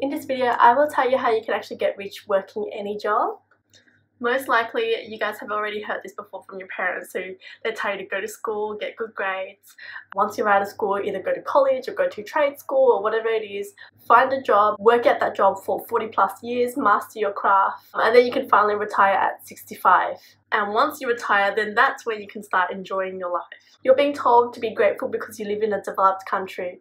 In this video, I will tell you how you can actually get rich working any job. Most likely, you guys have already heard this before from your parents so they tell you to go to school, get good grades. Once you're out of school, either go to college or go to trade school or whatever it is. Find a job, work at that job for 40 plus years, master your craft, and then you can finally retire at 65. And once you retire, then that's when you can start enjoying your life. You're being told to be grateful because you live in a developed country.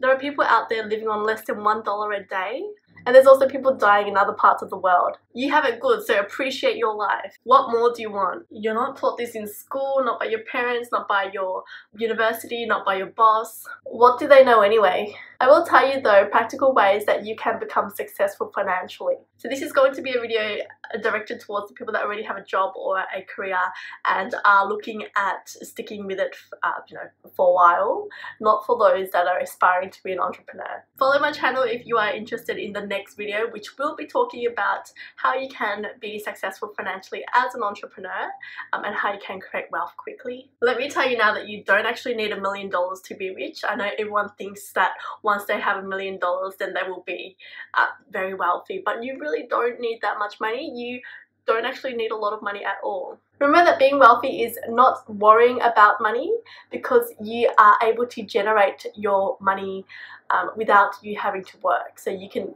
There are people out there living on less than $1 a day and there's also people dying in other parts of the world. You have it good, so appreciate your life. What more do you want? You're not taught this in school, not by your parents, not by your university, not by your boss. What do they know anyway? I will tell you though practical ways that you can become successful financially. So this is going to be a video directed towards the people that already have a job or a career and are looking at sticking with it uh, you know, for a while, not for those that are aspiring to be an entrepreneur. Follow my channel if you are interested in the next video which will be talking about how you can be successful financially as an entrepreneur um, and how you can create wealth quickly. Let me tell you now that you don't actually need a million dollars to be rich. I know everyone thinks that once they have a million dollars then they will be uh, very wealthy but you really don't need that much money you don't actually need a lot of money at all. Remember that being wealthy is not worrying about money because you are able to generate your money um, without you having to work. So you can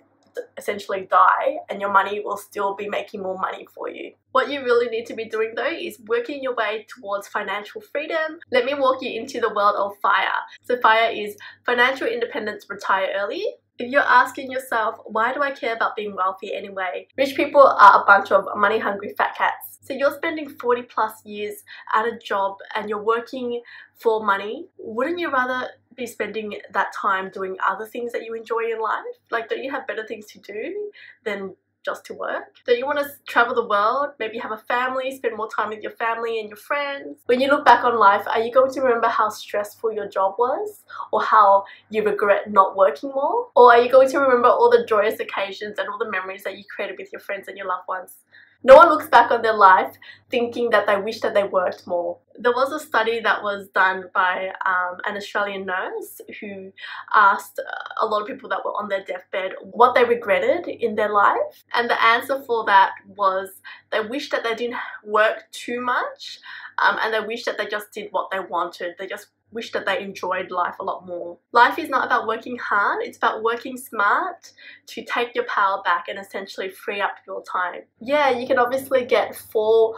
essentially die and your money will still be making more money for you. What you really need to be doing though is working your way towards financial freedom. Let me walk you into the world of FIRE. So FIRE is financial independence retire early. If you're asking yourself, why do I care about being wealthy anyway? Rich people are a bunch of money hungry fat cats. So you're spending 40 plus years at a job and you're working for money. Wouldn't you rather be spending that time doing other things that you enjoy in life? Like, don't you have better things to do than just to work? Don't you want to travel the world, maybe have a family, spend more time with your family and your friends? When you look back on life, are you going to remember how stressful your job was or how you regret not working more? Or are you going to remember all the joyous occasions and all the memories that you created with your friends and your loved ones? No one looks back on their life thinking that they wish that they worked more. There was a study that was done by um, an Australian nurse who asked a lot of people that were on their deathbed what they regretted in their life. And the answer for that was they wished that they didn't work too much um, and they wished that they just did what they wanted. They just wish that they enjoyed life a lot more. Life is not about working hard, it's about working smart to take your power back and essentially free up your time. Yeah, you can obviously get four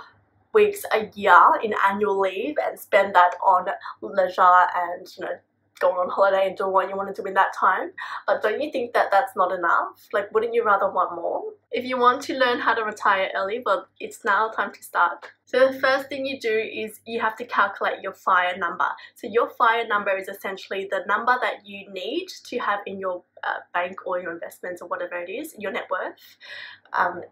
weeks a year in annual leave and spend that on leisure and you know going on holiday and doing what you want to do in that time. But don't you think that that's not enough? Like, wouldn't you rather want more? If you want to learn how to retire early, well, it's now time to start. So the first thing you do is you have to calculate your FIRE number. So your FIRE number is essentially the number that you need to have in your uh, bank or your investments or whatever it is, your net worth. Um,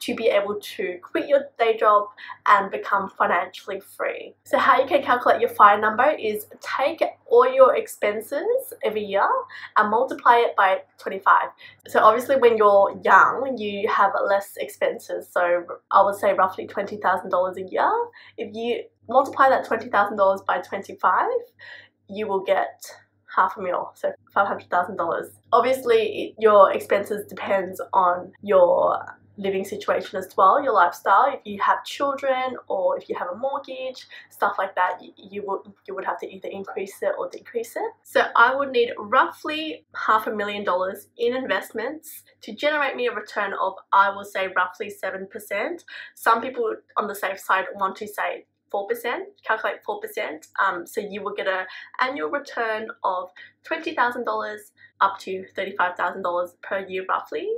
to be able to quit your day job and become financially free. So how you can calculate your FIRE number is take all your expenses every year and multiply it by 25. So obviously when you're young, you have less expenses. So I would say roughly $20,000 a year. If you multiply that $20,000 by 25, you will get half a mil, so $500,000. Obviously, your expenses depends on your living situation as well, your lifestyle. If you have children or if you have a mortgage, stuff like that, you, you would you would have to either increase it or decrease it. So I would need roughly half a million dollars in investments to generate me a return of I will say roughly seven percent. Some people on the safe side want to say 4%, calculate 4%. Um, so you will get an annual return of $20,000 up to $35,000 per year roughly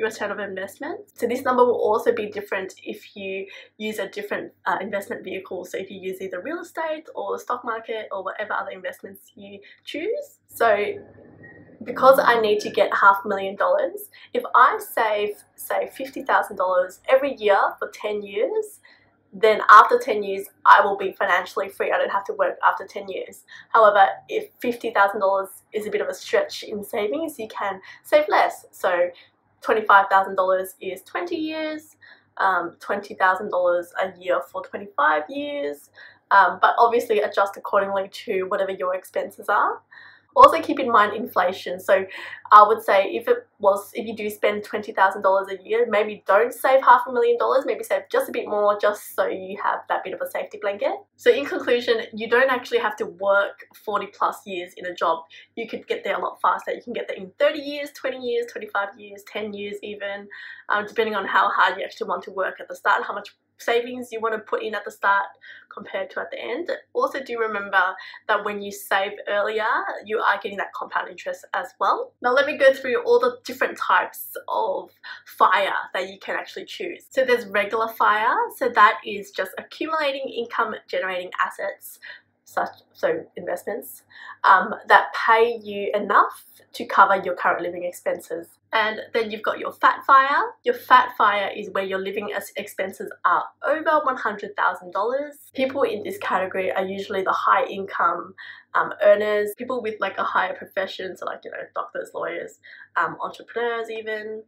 return of investment. So this number will also be different if you use a different uh, investment vehicle. So if you use either real estate or the stock market or whatever other investments you choose. So because I need to get half a million dollars, if I save say $50,000 every year for 10 years, then after 10 years, I will be financially free. I don't have to work after 10 years. However, if $50,000 is a bit of a stretch in savings, you can save less. So $25,000 is 20 years, um, $20,000 a year for 25 years, um, but obviously adjust accordingly to whatever your expenses are. Also keep in mind inflation. So I would say if it was if you do spend twenty thousand dollars a year, maybe don't save half a million dollars, maybe save just a bit more just so you have that bit of a safety blanket. So in conclusion, you don't actually have to work 40 plus years in a job. You could get there a lot faster. You can get there in 30 years, 20 years, 25 years, 10 years even, um, depending on how hard you actually want to work at the start, and how much savings you want to put in at the start compared to at the end. Also do remember that when you save earlier, you are getting that compound interest as well. Now let me go through all the different types of FIRE that you can actually choose. So there's regular FIRE, so that is just accumulating income generating assets such so investments um, that pay you enough to cover your current living expenses. And then you've got your fat fire. Your fat fire is where your living expenses are over $100,000. People in this category are usually the high income um, earners, people with like a higher profession, so like, you know, doctors, lawyers, um, entrepreneurs even,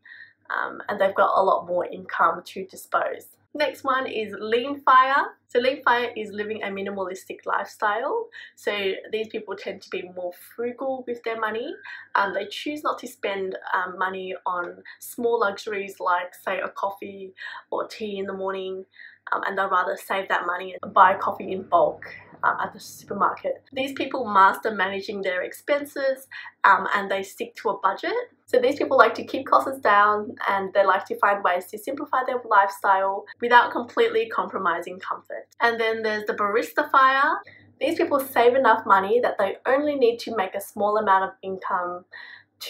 um, and they've got a lot more income to dispose. Next one is lean fire. So lean fire is living a minimalistic lifestyle. So these people tend to be more frugal with their money. Um, they choose not to spend um, money on small luxuries like say a coffee or tea in the morning um, and they'll rather save that money and buy coffee in bulk um, at the supermarket. These people master managing their expenses um, and they stick to a budget. So these people like to keep costs down and they like to find ways to simplify their lifestyle without completely compromising comfort. And then there's the barista fire. These people save enough money that they only need to make a small amount of income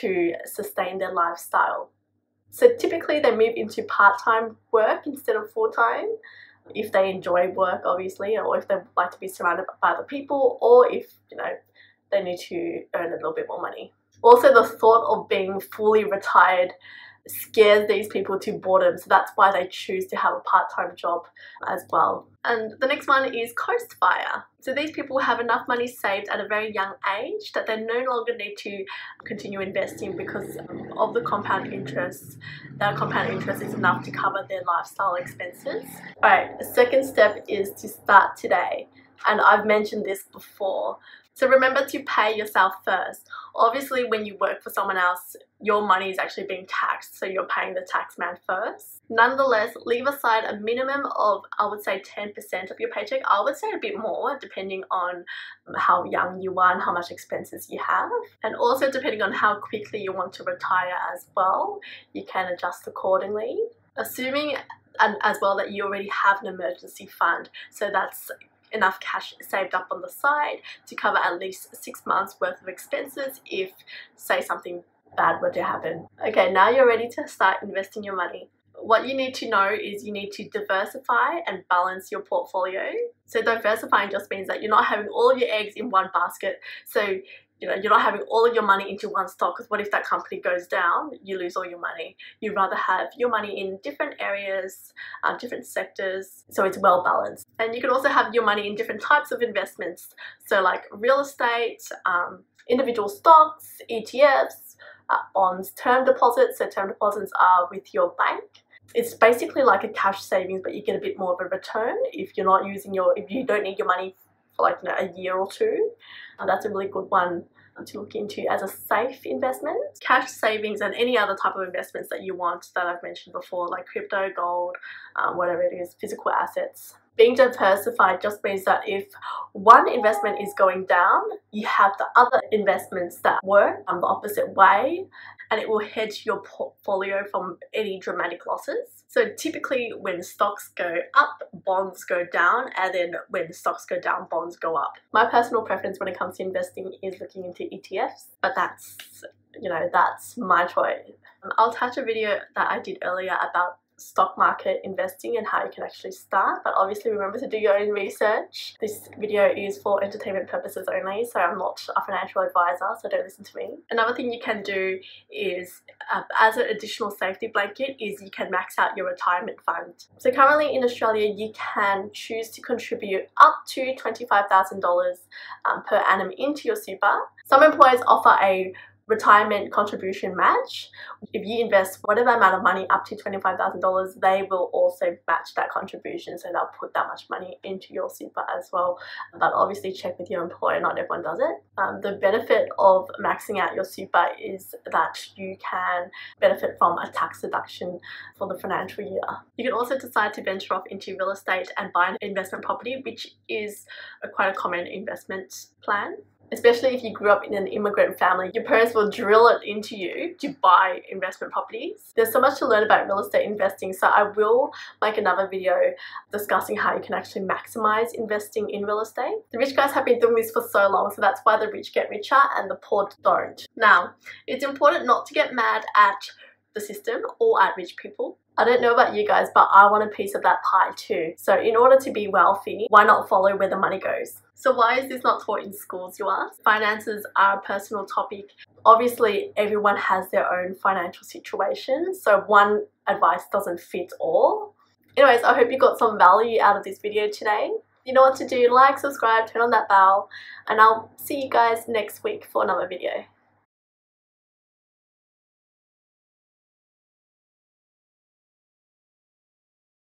to sustain their lifestyle. So typically they move into part-time work instead of full-time if they enjoy work obviously or if they like to be surrounded by other people or if you know they need to earn a little bit more money also the thought of being fully retired scares these people to boredom so that's why they choose to have a part-time job as well. And the next one is coast fire. So these people have enough money saved at a very young age that they no longer need to continue investing because of the compound interest. That compound interest is enough to cover their lifestyle expenses. All right the second step is to start today. And I've mentioned this before so remember to pay yourself first. Obviously, when you work for someone else, your money is actually being taxed, so you're paying the tax man first. Nonetheless, leave aside a minimum of, I would say, 10% of your paycheck. I would say a bit more, depending on how young you are and how much expenses you have. And also depending on how quickly you want to retire as well, you can adjust accordingly. Assuming and as well that you already have an emergency fund. So that's enough cash saved up on the side to cover at least six months worth of expenses if say something bad were to happen. Okay, now you're ready to start investing your money. What you need to know is you need to diversify and balance your portfolio. So diversifying just means that you're not having all of your eggs in one basket. So you know, you're not having all of your money into one stock because what if that company goes down? You lose all your money. You'd rather have your money in different areas, um, different sectors, so it's well balanced. And you can also have your money in different types of investments, so like real estate, um, individual stocks, ETFs, uh, bonds, term deposits. So term deposits are with your bank. It's basically like a cash savings, but you get a bit more of a return if you're not using your, if you don't need your money for like you know, a year or two. And that's a really good one to look into as a safe investment. Cash savings and any other type of investments that you want that I've mentioned before, like crypto, gold, um, whatever it is, physical assets. Being diversified just means that if one investment is going down, you have the other investments that work um, the opposite way and it will hedge your portfolio from any dramatic losses. So typically when stocks go up, bonds go down, and then when stocks go down, bonds go up. My personal preference when it comes to investing is looking into ETFs, but that's, you know, that's my choice. I'll attach a video that I did earlier about stock market investing and how you can actually start but obviously remember to do your own research. This video is for entertainment purposes only so I'm not a financial advisor so don't listen to me. Another thing you can do is uh, as an additional safety blanket is you can max out your retirement fund. So currently in Australia you can choose to contribute up to $25,000 um, per annum into your super. Some employers offer a retirement contribution match. If you invest whatever amount of money up to $25,000, they will also match that contribution. So they'll put that much money into your super as well. But obviously check with your employer, not everyone does it. Um, the benefit of maxing out your super is that you can benefit from a tax deduction for the financial year. You can also decide to venture off into real estate and buy an investment property, which is a quite a common investment plan especially if you grew up in an immigrant family, your parents will drill it into you to buy investment properties. There's so much to learn about real estate investing, so I will make another video discussing how you can actually maximize investing in real estate. The rich guys have been doing this for so long, so that's why the rich get richer and the poor don't. Now, it's important not to get mad at the system or at rich people. I don't know about you guys, but I want a piece of that pie too. So in order to be wealthy, why not follow where the money goes? So why is this not taught in schools, you ask? Finances are a personal topic. Obviously, everyone has their own financial situation, so one advice doesn't fit all. Anyways, I hope you got some value out of this video today. You know what to do, like, subscribe, turn on that bell, and I'll see you guys next week for another video.